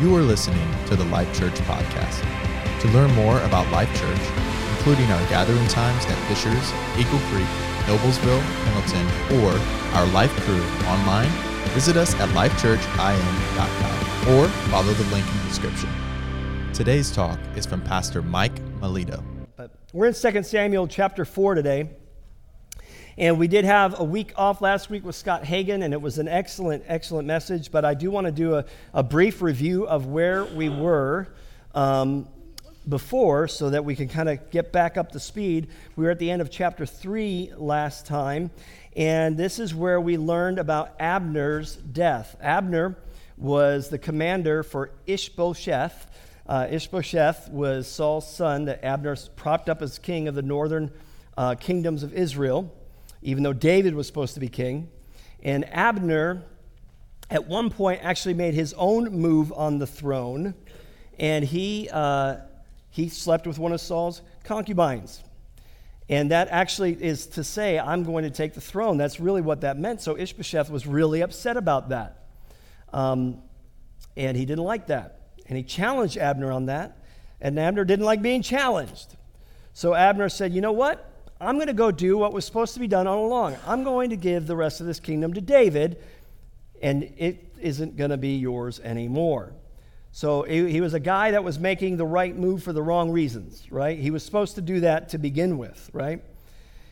You are listening to the Life Church podcast. To learn more about Life Church, including our gathering times at Fishers, Eagle Creek, Noblesville, Pendleton, or our Life Crew online, visit us at lifechurchin.com or follow the link in the description. Today's talk is from Pastor Mike Maleto. We're in 2 Samuel chapter 4 today. And we did have a week off last week with Scott Hagan, and it was an excellent, excellent message. But I do want to do a, a brief review of where we were um, before so that we can kind of get back up to speed. We were at the end of chapter 3 last time, and this is where we learned about Abner's death. Abner was the commander for Ishbosheth. Uh, Ishbosheth was Saul's son that Abner propped up as king of the northern uh, kingdoms of Israel even though David was supposed to be king. And Abner, at one point, actually made his own move on the throne, and he, uh, he slept with one of Saul's concubines. And that actually is to say, I'm going to take the throne. That's really what that meant. So Ishbosheth was really upset about that. Um, and he didn't like that. And he challenged Abner on that. And Abner didn't like being challenged. So Abner said, You know what? I'm going to go do what was supposed to be done all along. I'm going to give the rest of this kingdom to David, and it isn't going to be yours anymore. So he was a guy that was making the right move for the wrong reasons, right? He was supposed to do that to begin with, right?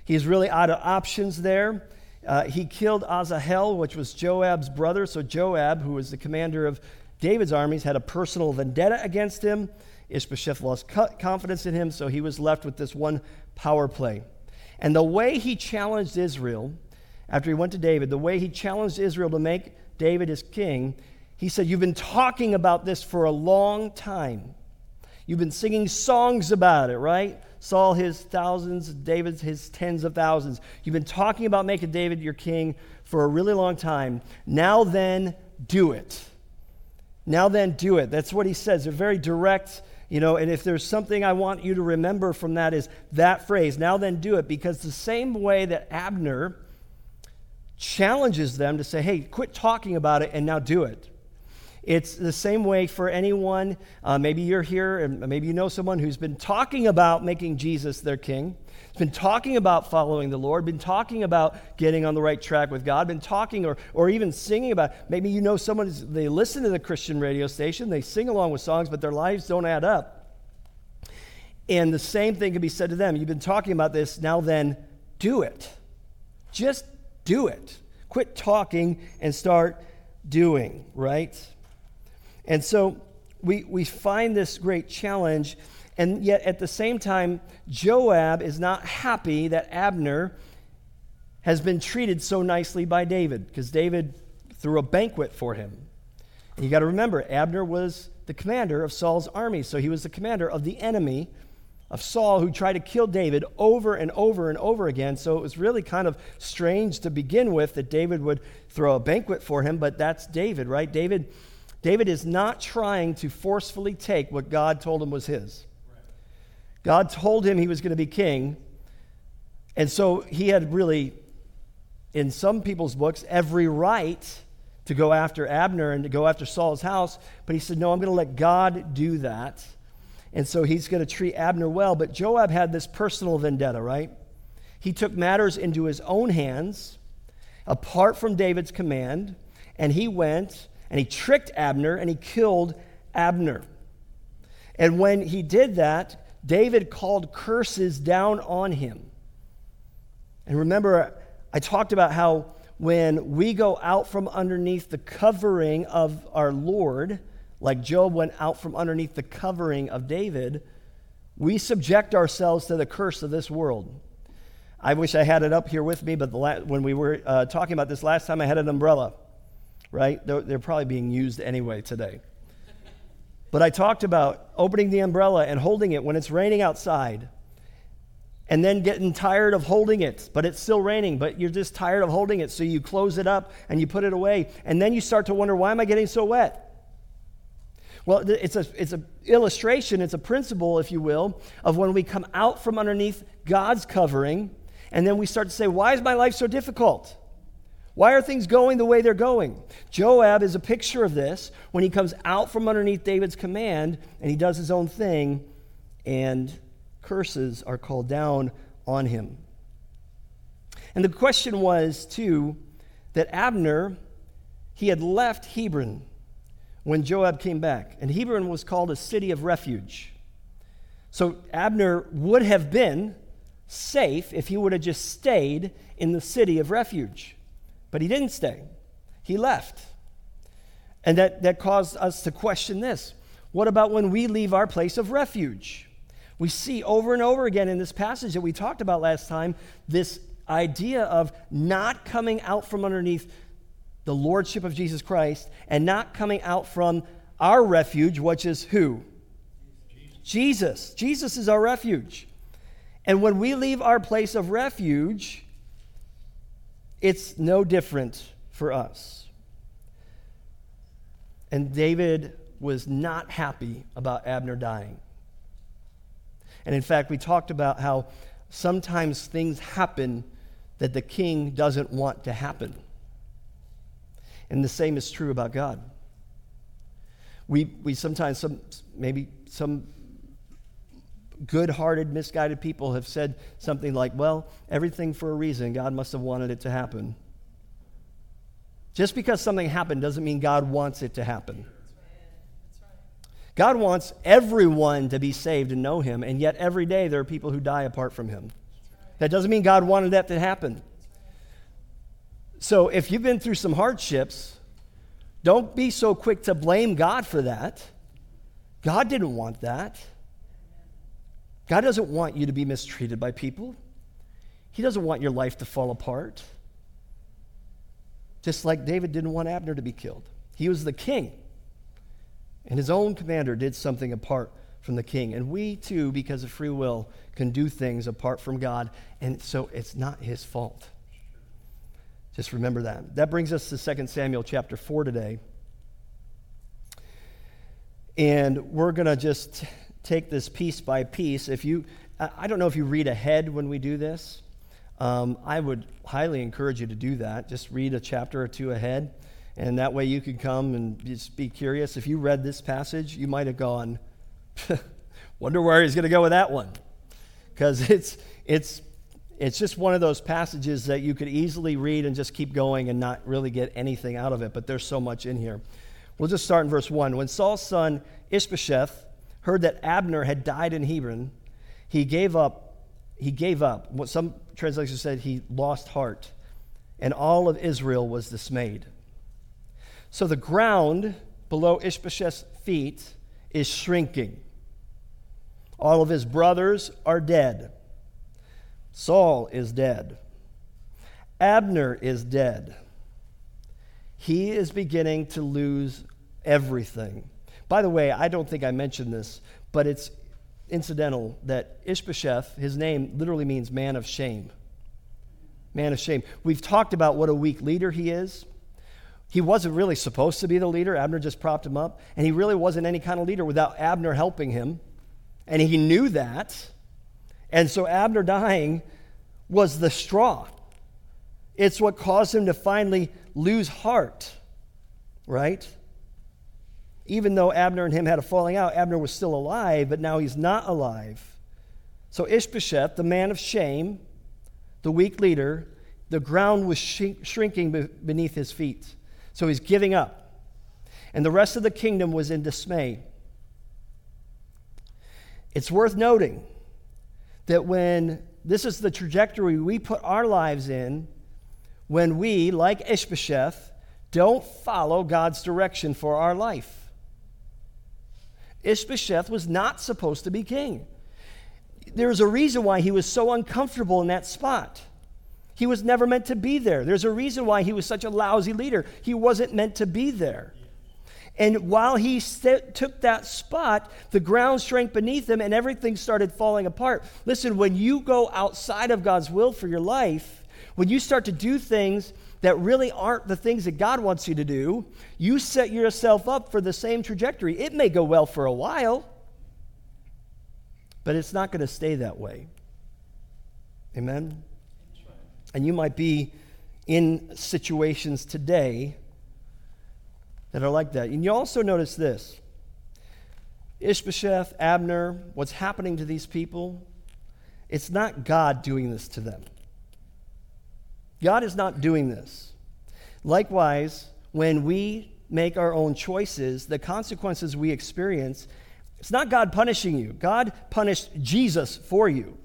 He's really out of options there. Uh, he killed Asahel, which was Joab's brother. So Joab, who was the commander of David's armies, had a personal vendetta against him. Ishbosheth lost confidence in him, so he was left with this one power play. And the way he challenged Israel, after he went to David, the way he challenged Israel to make David his king, he said, You've been talking about this for a long time. You've been singing songs about it, right? Saul his thousands, David's his tens of thousands. You've been talking about making David your king for a really long time. Now then, do it. Now then, do it. That's what he says. A very direct you know, and if there's something I want you to remember from that is that phrase, now then do it, because the same way that Abner challenges them to say, hey, quit talking about it and now do it. It's the same way for anyone. Uh, maybe you're here and maybe you know someone who's been talking about making Jesus their king, has been talking about following the Lord, been talking about getting on the right track with God, been talking or, or even singing about. Maybe you know someone, they listen to the Christian radio station, they sing along with songs, but their lives don't add up. And the same thing can be said to them. You've been talking about this, now then do it. Just do it. Quit talking and start doing, right? And so we, we find this great challenge, and yet at the same time, Joab is not happy that Abner has been treated so nicely by David, because David threw a banquet for him. And you got to remember, Abner was the commander of Saul's army, so he was the commander of the enemy of Saul who tried to kill David over and over and over again. So it was really kind of strange to begin with that David would throw a banquet for him, but that's David, right? David David is not trying to forcefully take what God told him was his. God told him he was going to be king. And so he had really, in some people's books, every right to go after Abner and to go after Saul's house. But he said, No, I'm going to let God do that. And so he's going to treat Abner well. But Joab had this personal vendetta, right? He took matters into his own hands, apart from David's command, and he went and he tricked Abner and he killed Abner. And when he did that, David called curses down on him. And remember, I talked about how when we go out from underneath the covering of our Lord, like Joab went out from underneath the covering of David, we subject ourselves to the curse of this world. I wish I had it up here with me, but when we were uh, talking about this last time, I had an umbrella right? They're, they're probably being used anyway today. But I talked about opening the umbrella and holding it when it's raining outside, and then getting tired of holding it, but it's still raining, but you're just tired of holding it, so you close it up and you put it away, and then you start to wonder, why am I getting so wet? Well, it's a it's an illustration, it's a principle, if you will, of when we come out from underneath God's covering, and then we start to say, why is my life so difficult? Why are things going the way they're going? Joab is a picture of this when he comes out from underneath David's command and he does his own thing, and curses are called down on him. And the question was, too, that Abner, he had left Hebron when Joab came back, and Hebron was called a city of refuge. So Abner would have been safe if he would have just stayed in the city of refuge. But he didn't stay, he left. And that, that caused us to question this what about when we leave our place of refuge? We see over and over again in this passage that we talked about last time this idea of not coming out from underneath the lordship of Jesus Christ and not coming out from our refuge, which is who? Jesus. Jesus is our refuge. And when we leave our place of refuge, it's no different for us. And David was not happy about Abner dying. And in fact, we talked about how sometimes things happen that the king doesn't want to happen. And the same is true about God. We, we sometimes, some, maybe some good hearted, misguided people have said something like, well, everything for a reason. God must have wanted it to happen. Just because something happened doesn't mean God wants it to happen. God wants everyone to be saved and know Him, and yet every day there are people who die apart from Him. That doesn't mean God wanted that to happen. So if you've been through some hardships, don't be so quick to blame God for that. God didn't want that. God doesn't want you to be mistreated by people. He doesn't want your life to fall apart. Just like David didn't want Abner to be killed. He was the king. And his own commander did something apart from the king. And we too, because of free will, can do things apart from God. And so it's not his fault. Just remember that. That brings us to 2 Samuel chapter 4 today. And we're going to just take this piece by piece. If you, I don't know if you read ahead when we do this. Um, I would highly encourage you to do that. Just read a chapter or two ahead and that way you could come and just be curious. If you read this passage, you might have gone, wonder where he's going to go with that one. Because it's, it's, it's just one of those passages that you could easily read and just keep going and not really get anything out of it. But there's so much in here. We'll just start in verse 1. When Saul's son Ishbosheth heard that Abner had died in Hebron, he gave up. He gave up. What some translations said he lost heart, and all of Israel was dismayed. So the ground below Ishbosheth's feet is shrinking. All of his brothers are dead. Saul is dead. Abner is dead. He is beginning to lose everything. By the way, I don't think I mentioned this, but it's incidental that Ishbosheth, his name literally means man of shame. Man of shame. We've talked about what a weak leader he is. He wasn't really supposed to be the leader. Abner just propped him up. And he really wasn't any kind of leader without Abner helping him. And he knew that. And so Abner dying was the straw. It's what caused him to finally lose heart, right? Even though Abner and him had a falling out, Abner was still alive, but now he's not alive. So Ishbosheth, the man of shame, the weak leader, the ground was shrinking beneath his feet. So he's giving up. And the rest of the kingdom was in dismay. It's worth noting that when this is the trajectory we put our lives in, when we, like Ishbosheth, don't follow God's direction for our life. Ishbosheth was not supposed to be king. There's a reason why he was so uncomfortable in that spot. He was never meant to be there. There's a reason why he was such a lousy leader. He wasn't meant to be there. And while he st- took that spot, the ground shrank beneath him and everything started falling apart. Listen, when you go outside of God's will for your life, when you start to do things that really aren't the things that God wants you to do, you set yourself up for the same trajectory. It may go well for a while, but it's not going to stay that way. Amen? And you might be in situations today that are like that. And you also notice this Ishbosheth, Abner, what's happening to these people, it's not God doing this to them. God is not doing this. Likewise, when we make our own choices, the consequences we experience, it's not God punishing you. God punished Jesus for you.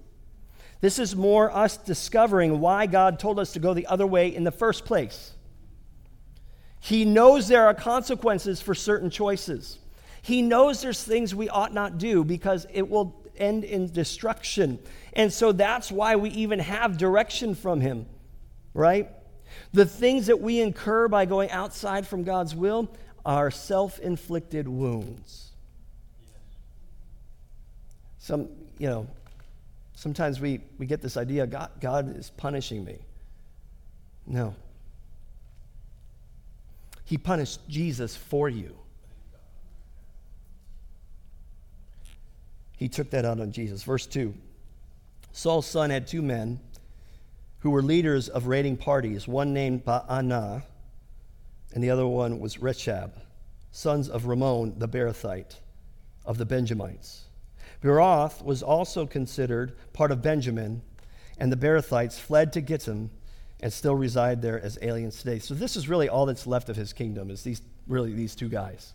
This is more us discovering why God told us to go the other way in the first place. He knows there are consequences for certain choices. He knows there's things we ought not do because it will end in destruction. And so that's why we even have direction from Him, right? The things that we incur by going outside from God's will are self inflicted wounds. Some, you know, sometimes we, we get this idea God, God is punishing me. No. He punished Jesus for you. He took that out on Jesus. Verse 2 Saul's son had two men who were leaders of raiding parties, one named Baanah, and the other one was Rechab, sons of Ramon the Beerothite of the Benjamites. Beeroth was also considered part of Benjamin, and the Beerothites fled to Gittim and still reside there as aliens today. So this is really all that's left of his kingdom is these really these two guys.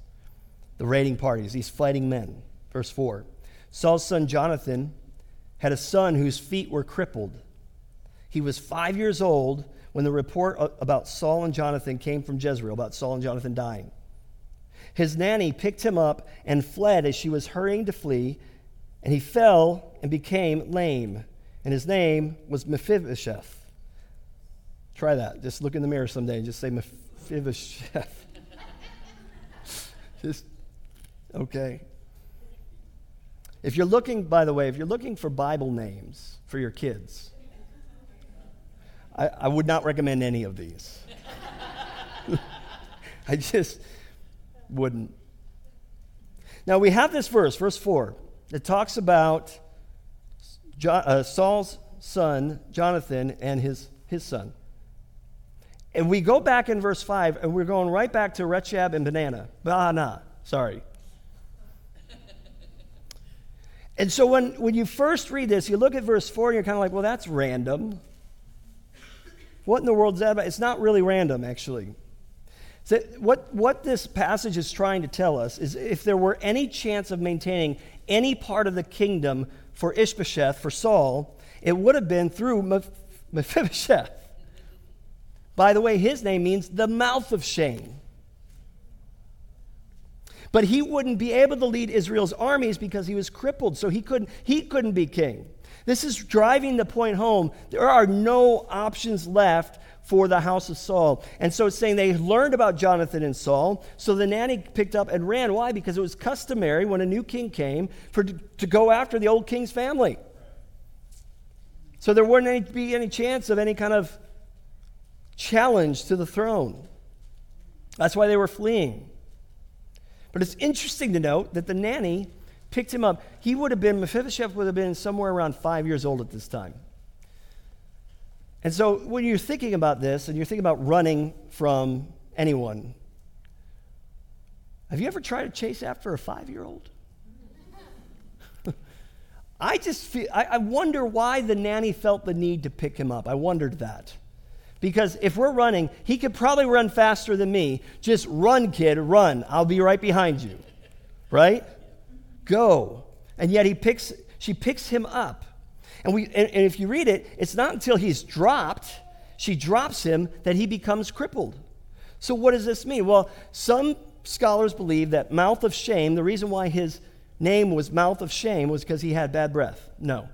The raiding parties, these fighting men. Verse 4. Saul's son Jonathan had a son whose feet were crippled. He was 5 years old when the report about Saul and Jonathan came from Jezreel about Saul and Jonathan dying. His nanny picked him up and fled as she was hurrying to flee and he fell and became lame, and his name was Mephibosheth. Try that. Just look in the mirror someday and just say Mephibosheth. just, okay. If you're looking, by the way, if you're looking for Bible names for your kids, I, I would not recommend any of these. I just wouldn't. Now we have this verse, verse 4 It talks about uh, Saul's son, Jonathan, and his, his son. And we go back in verse 5, and we're going right back to Rechab and Banana. Baanah, sorry. and so when, when you first read this, you look at verse 4, and you're kind of like, well, that's random. What in the world is that about? It's not really random, actually. So what, what this passage is trying to tell us is if there were any chance of maintaining any part of the kingdom for Ishbosheth, for Saul, it would have been through Mephibosheth. By the way, his name means the mouth of shame. But he wouldn't be able to lead Israel's armies because he was crippled, so he couldn't, he couldn't be king. This is driving the point home. There are no options left for the house of Saul. And so it's saying they learned about Jonathan and Saul. So the nanny picked up and ran. Why? Because it was customary when a new king came for to go after the old king's family. So there wouldn't any, be any chance of any kind of challenge to the throne. That's why they were fleeing. But it's interesting to note that the nanny picked him up. He would have been, Mephibosheth would have been somewhere around five years old at this time. And so when you're thinking about this and you're thinking about running from anyone, have you ever tried to chase after a five year old? I just feel, I, I, wonder why the nanny felt the need to pick him up. I wondered that. Because if we're running, he could probably run faster than me. Just run, kid, run. I'll be right behind you. Right? Go. And yet he picks, she picks him up. And, we, and, and if you read it, it's not until he's dropped, she drops him, that he becomes crippled. So, what does this mean? Well, some scholars believe that mouth of shame, the reason why his name was mouth of shame was because he had bad breath. No.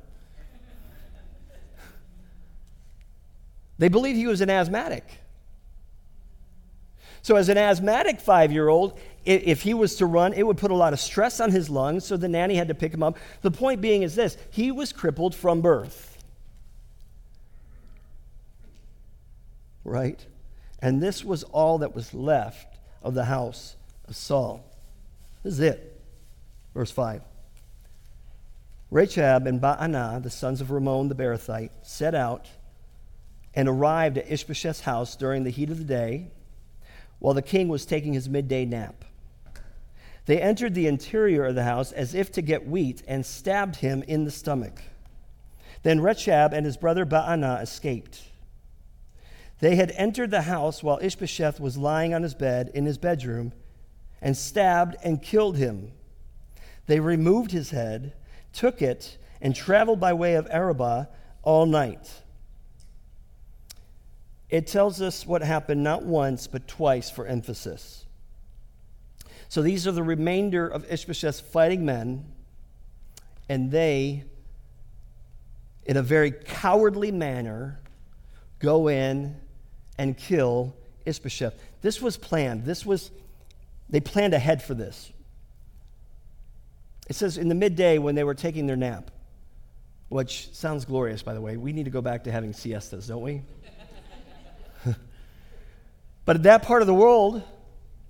They believe he was an asthmatic. So, as an asthmatic five year old, if he was to run, it would put a lot of stress on his lungs, so the nanny had to pick him up. The point being is this he was crippled from birth. Right? And this was all that was left of the house of Saul. This is it. Verse 5. Rechab and Baanah, the sons of Ramon the Beerothite, set out and arrived at Ishbosheth's house during the heat of the day while the king was taking his midday nap. They entered the interior of the house as if to get wheat and stabbed him in the stomach. Then Rechab and his brother Baanah escaped. They had entered the house while Ishbosheth was lying on his bed in his bedroom and stabbed and killed him. They removed his head, took it, and traveled by way of Arabah all night. It tells us what happened not once, but twice for emphasis. So these are the remainder of Ishbosheth's fighting men, and they, in a very cowardly manner, go in and kill Ishbosheth. This was planned. This was, they planned ahead for this. It says in the midday when they were taking their nap, which sounds glorious, by the way. We need to go back to having siestas, don't we? But at that part of the world,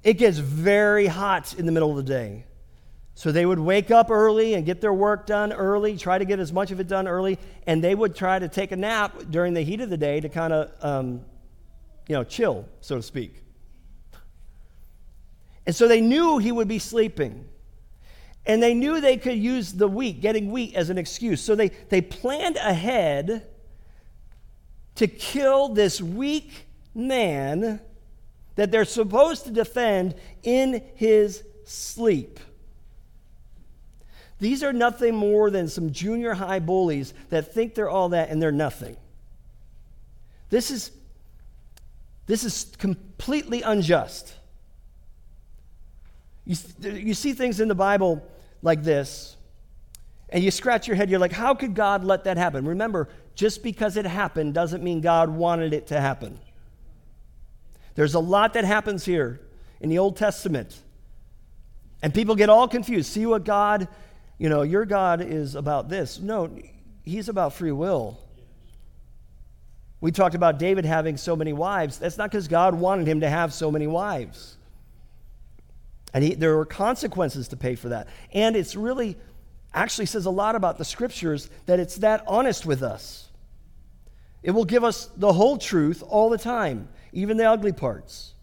it gets very hot in the middle of the day. So they would wake up early and get their work done early, try to get as much of it done early, and they would try to take a nap during the heat of the day to kind of, um, you know, chill, so to speak. And so they knew he would be sleeping. And they knew they could use the wheat, getting wheat, as an excuse. So they, they planned ahead to kill this weak man that they're supposed to defend in his sleep. These are nothing more than some junior high bullies that think they're all that and they're nothing. This is, this is completely unjust. You, you see things in the Bible like this, and you scratch your head, you're like, how could God let that happen? Remember, just because it happened doesn't mean God wanted it to happen. There's a lot that happens here in the Old Testament. And people get all confused. See what God, you know, your God is about this. No, he's about free will. We talked about David having so many wives. That's not because God wanted him to have so many wives. And he, there were consequences to pay for that. And it's really, actually says a lot about the scriptures that it's that honest with us. It will give us the whole truth all the time, even the ugly parts.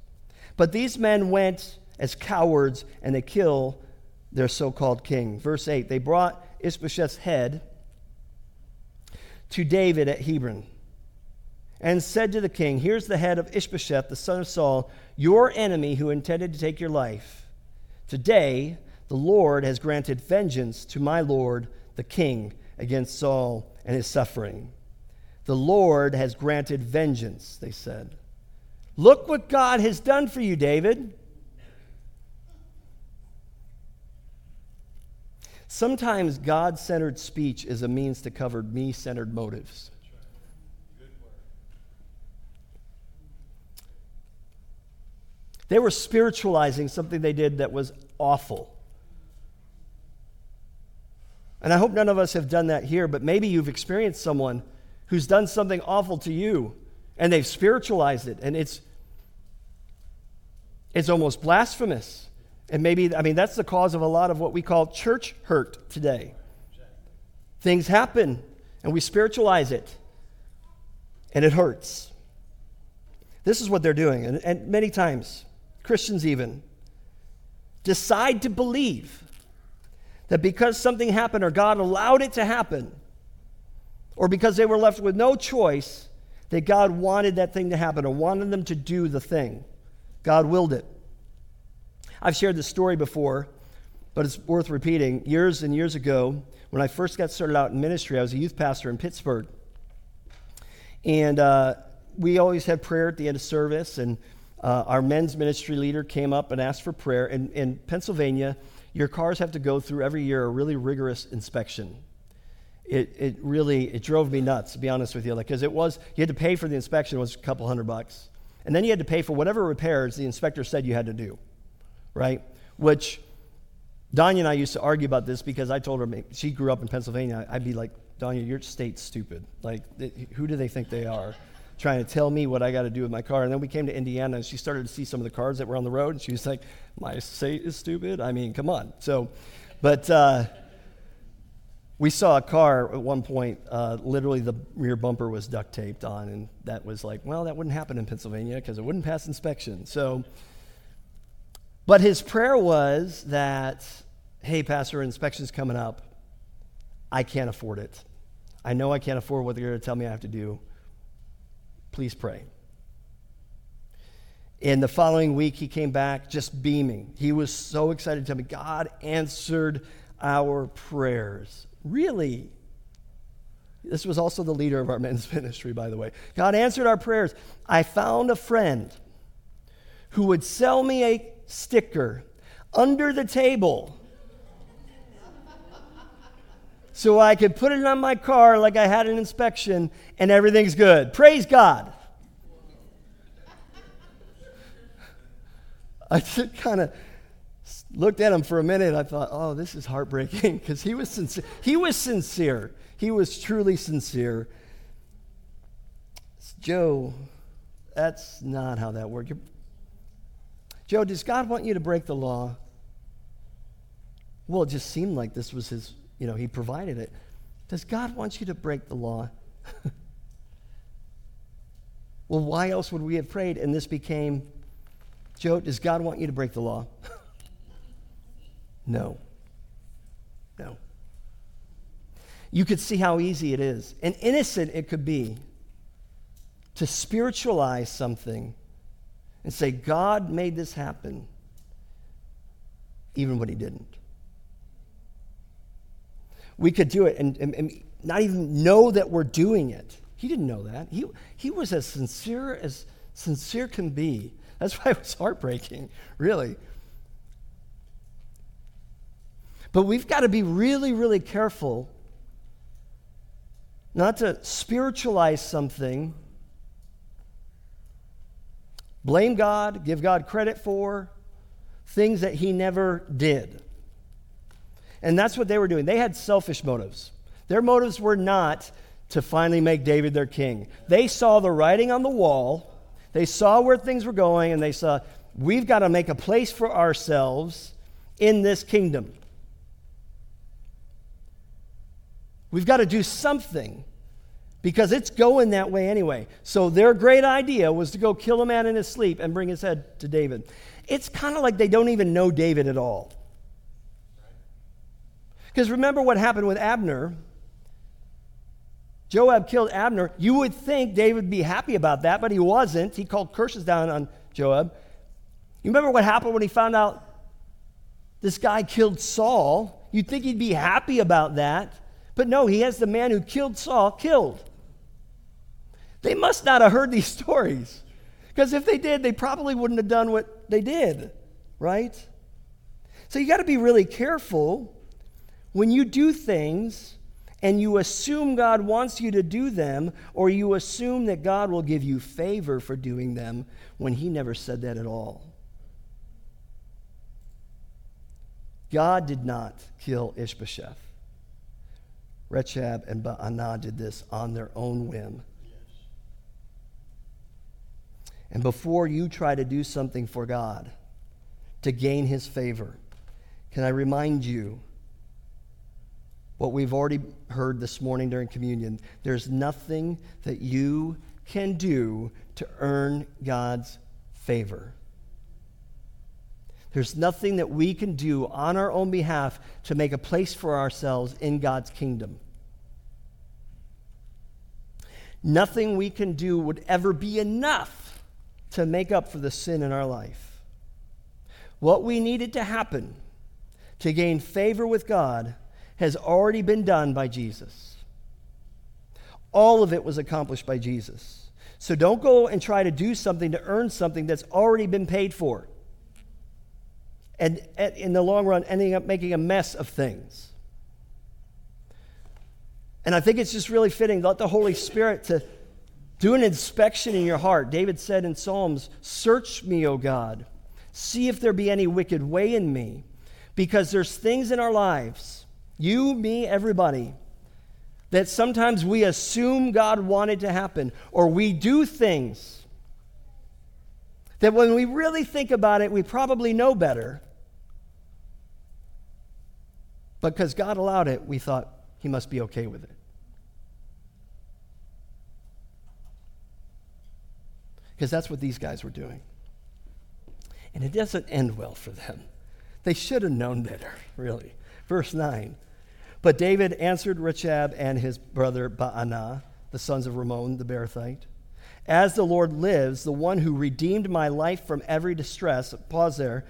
But these men went as cowards and they kill their so called king. Verse 8 they brought Ishbosheth's head to David at Hebron and said to the king, Here's the head of Ishbosheth, the son of Saul, your enemy who intended to take your life. Today, the Lord has granted vengeance to my Lord, the king, against Saul and his suffering. The Lord has granted vengeance, they said. Look what God has done for you, David. Sometimes God centered speech is a means to cover me centered motives. They were spiritualizing something they did that was awful. And I hope none of us have done that here, but maybe you've experienced someone who's done something awful to you and they've spiritualized it and it's it's almost blasphemous. And maybe I mean that's the cause of a lot of what we call church hurt today. Things happen and we spiritualize it and it hurts. This is what they're doing and, and many times Christians even, decide to believe that because something happened or God allowed it to happen, or because they were left with no choice, that God wanted that thing to happen or wanted them to do the thing. God willed it. I've shared this story before, but it's worth repeating. Years and years ago, when I first got started out in ministry, I was a youth pastor in Pittsburgh. And uh, we always had prayer at the end of service, and uh, our men's ministry leader came up and asked for prayer. In, in Pennsylvania, your cars have to go through every year a really rigorous inspection. It, it really it drove me nuts to be honest with you because it was you had to pay for the inspection it was a couple hundred bucks and then you had to pay for whatever repairs the inspector said you had to do right which Danya and I used to argue about this because I told her she grew up in Pennsylvania. I'd be like, Danya, your state's stupid. Like, who do they think they are? trying to tell me what I got to do with my car. And then we came to Indiana and she started to see some of the cars that were on the road and she was like, My state is stupid. I mean, come on. So, but, uh, we saw a car at one point, uh, literally the rear bumper was duct taped on, and that was like, well, that wouldn't happen in Pennsylvania because it wouldn't pass inspection. So, but his prayer was that, hey, Pastor, inspection's coming up. I can't afford it. I know I can't afford what they're going to tell me I have to do. Please pray. In the following week, he came back just beaming. He was so excited to tell me, God answered our prayers. Really? This was also the leader of our men's ministry, by the way. God answered our prayers. I found a friend who would sell me a sticker under the table so I could put it on my car like I had an inspection and everything's good. Praise God. I just kind of looked at him for a minute. I thought, oh, this is heartbreaking because he was sincere. He was sincere. He was truly sincere. Joe, that's not how that works. Joe, does God want you to break the law? Well, it just seemed like this was his, you know, he provided it. Does God want you to break the law? well, why else would we have prayed? And this became, Joe, does God want you to break the law? No. No. You could see how easy it is and innocent it could be to spiritualize something and say, God made this happen, even when He didn't. We could do it and, and, and not even know that we're doing it. He didn't know that. He, he was as sincere as sincere can be. That's why it was heartbreaking, really. But we've got to be really, really careful not to spiritualize something, blame God, give God credit for things that He never did. And that's what they were doing. They had selfish motives. Their motives were not to finally make David their king. They saw the writing on the wall, they saw where things were going, and they saw, we've got to make a place for ourselves in this kingdom. We've got to do something because it's going that way anyway. So their great idea was to go kill a man in his sleep and bring his head to David. It's kind of like they don't even know David at all. Because remember what happened with Abner? Joab killed Abner. You would think David would be happy about that, but he wasn't. He called curses down on Joab. You remember what happened when he found out this guy killed Saul? You'd think he'd be happy about that. But no, he has the man who killed Saul killed. They must not have heard these stories. Because if they did, they probably wouldn't have done what they did, right? So you got to be really careful when you do things and you assume God wants you to do them, or you assume that God will give you favor for doing them when He never said that at all. God did not kill Ishbosheth. Rechab and Baanah did this on their own whim. And before you try to do something for God to gain his favor, can I remind you what we've already heard this morning during communion? There's nothing that you can do to earn God's favor. There's nothing that we can do on our own behalf to make a place for ourselves in God's kingdom. Nothing we can do would ever be enough to make up for the sin in our life. What we needed to happen to gain favor with God has already been done by Jesus. All of it was accomplished by Jesus. So don't go and try to do something to earn something that's already been paid for. And in the long run, ending up making a mess of things. And I think it's just really fitting. Let the Holy Spirit to do an inspection in your heart. David said in Psalms, Search me, O God. See if there be any wicked way in me. Because there's things in our lives, you, me, everybody, that sometimes we assume God wanted to happen, or we do things that when we really think about it, we probably know better. Because God allowed it, we thought, he must be okay with it. Because that's what these guys were doing. And it doesn't end well for them. They should have known better, really. Verse 9. But David answered Rechab and his brother Baanah, the sons of Ramon the Beerothite. As the Lord lives, the one who redeemed my life from every distress, pause there.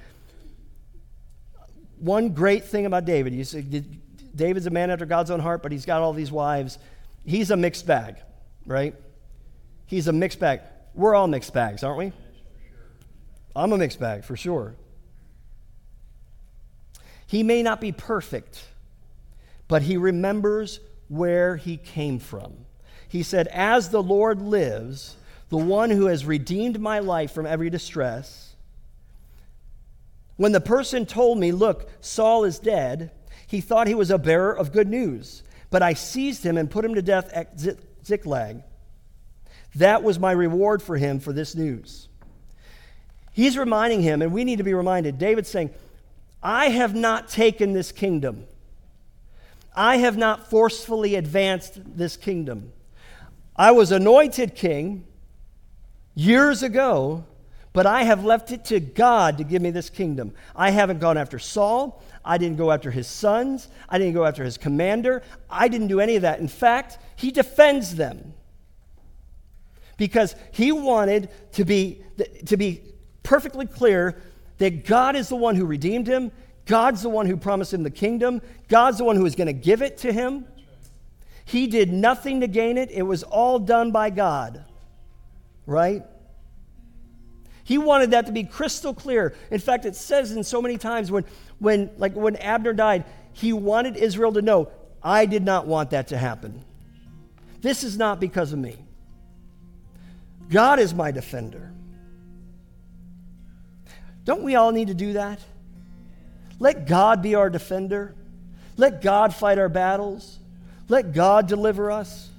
One great thing about David, you see, David's a man after God's own heart, but he's got all these wives. He's a mixed bag, right? He's a mixed bag. We're all mixed bags, aren't we? I'm a mixed bag for sure. He may not be perfect, but he remembers where he came from. He said, As the Lord lives, the one who has redeemed my life from every distress, when the person told me, Look, Saul is dead, he thought he was a bearer of good news. But I seized him and put him to death at Ziklag. That was my reward for him for this news. He's reminding him, and we need to be reminded. David's saying, I have not taken this kingdom. I have not forcefully advanced this kingdom. I was anointed king years ago, but I have left it to God to give me this kingdom. I haven't gone after Saul. I didn't go after his sons. I didn't go after his commander. I didn't do any of that. In fact, he defends them because he wanted to be, to be perfectly clear that God is the one who redeemed him, God's the one who promised him the kingdom, God's the one who is going to give it to him. He did nothing to gain it, it was all done by God. Right? He wanted that to be crystal clear. In fact, it says in so many times when, when like when Abner died, he wanted Israel to know, I did not want that to happen. This is not because of me. God is my defender. Don't we all need to do that? Let God be our defender. Let God fight our battles. Let God deliver us.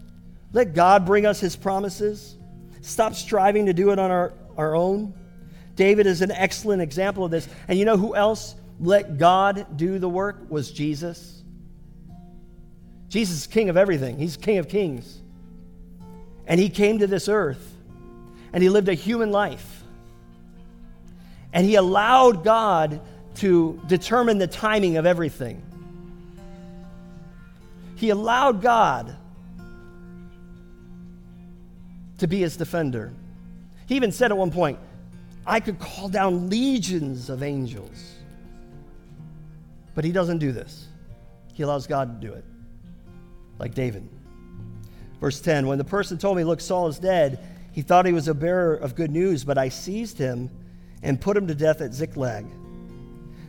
Let God bring us his promises. Stop striving to do it on our, our own. David is an excellent example of this. And you know who else let God do the work? Was Jesus. Jesus is king of everything, he's king of kings. And he came to this earth and he lived a human life. And he allowed God to determine the timing of everything. He allowed God to be his defender. He even said at one point, I could call down legions of angels. But he doesn't do this. He allows God to do it, like David. Verse 10 When the person told me, Look, Saul is dead, he thought he was a bearer of good news, but I seized him and put him to death at Ziklag.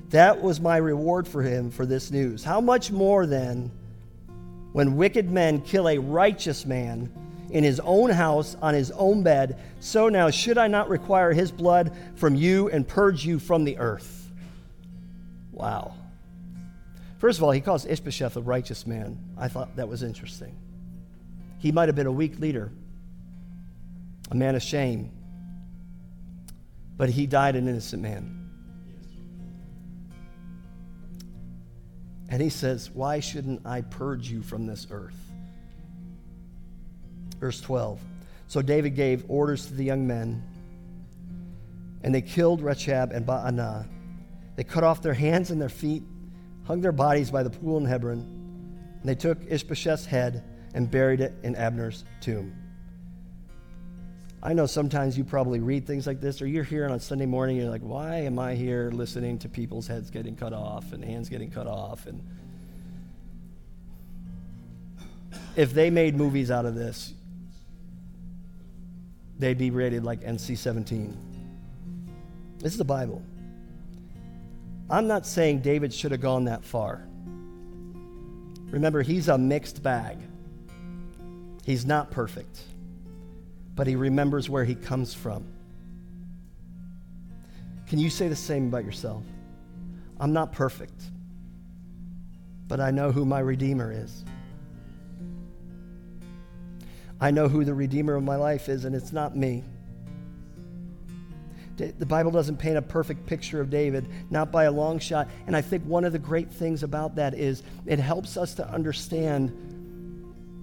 That was my reward for him for this news. How much more then when wicked men kill a righteous man in his own house on his own bed, so now should I not require his blood from you and purge you from the earth? Wow. First of all, he calls Ishbosheth a righteous man. I thought that was interesting. He might have been a weak leader, a man of shame. But he died an innocent man. And he says, Why shouldn't I purge you from this earth? Verse 12. So David gave orders to the young men, and they killed Rechab and Baanah. They cut off their hands and their feet, hung their bodies by the pool in Hebron, and they took Ishbosheth's head and buried it in Abner's tomb. I know sometimes you probably read things like this, or you're here on Sunday morning, and you're like, why am I here listening to people's heads getting cut off and hands getting cut off? And if they made movies out of this, they'd be rated like NC 17. This is the Bible. I'm not saying David should have gone that far. Remember, he's a mixed bag, he's not perfect but he remembers where he comes from. Can you say the same about yourself? I'm not perfect, but I know who my Redeemer is. I know who the Redeemer of my life is, and it's not me. The Bible doesn't paint a perfect picture of David, not by a long shot. And I think one of the great things about that is it helps us to understand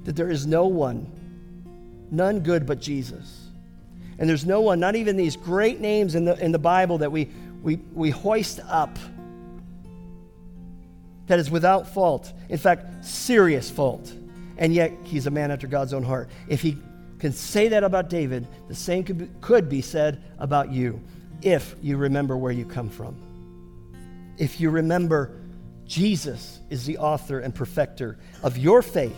that there is no one, none good but Jesus. And there's no one, not even these great names in the, in the Bible that we, we, we hoist up, that is without fault. In fact, serious fault. And yet, he's a man after God's own heart. If he can say that about David, the same could be, could be said about you if you remember where you come from. If you remember Jesus is the author and perfecter of your faith.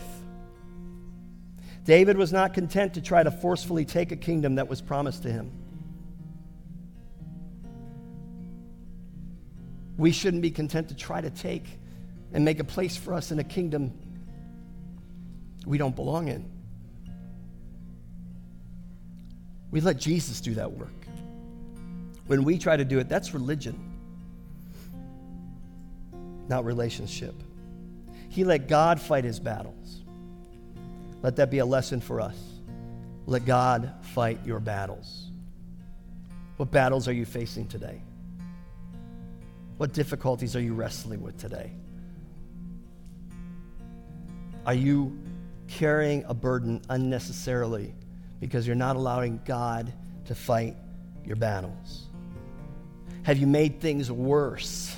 David was not content to try to forcefully take a kingdom that was promised to him. We shouldn't be content to try to take and make a place for us in a kingdom we don't belong in. We let Jesus do that work. When we try to do it, that's religion, not relationship. He let God fight his battles. Let that be a lesson for us. Let God fight your battles. What battles are you facing today? What difficulties are you wrestling with today? Are you carrying a burden unnecessarily because you're not allowing God to fight your battles? Have you made things worse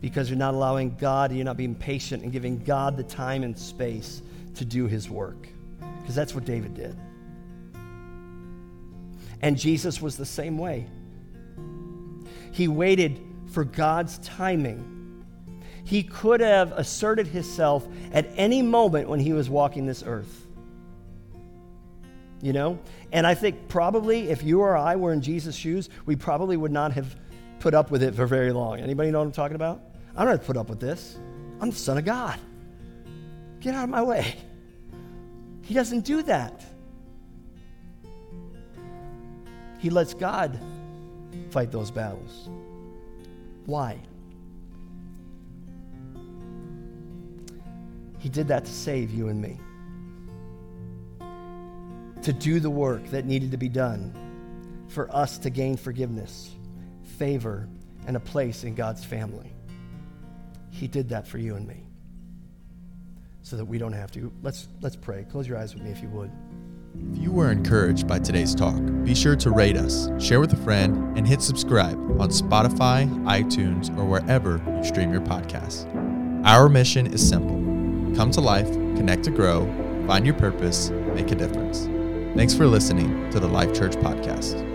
because you're not allowing God, you're not being patient and giving God the time and space to do his work? Because that's what David did. And Jesus was the same way. He waited for God's timing. He could have asserted himself at any moment when he was walking this earth you know? And I think probably if you or I were in Jesus' shoes, we probably would not have put up with it for very long. Anybody know what I'm talking about? I'm not put up with this. I'm the Son of God. Get out of my way. He doesn't do that. He lets God fight those battles. Why? He did that to save you and me to do the work that needed to be done for us to gain forgiveness, favor, and a place in God's family. He did that for you and me so that we don't have to. Let's, let's pray. Close your eyes with me if you would. If you were encouraged by today's talk, be sure to rate us, share with a friend, and hit subscribe on Spotify, iTunes, or wherever you stream your podcasts. Our mission is simple come to life, connect to grow, find your purpose, make a difference. Thanks for listening to the Life Church Podcast.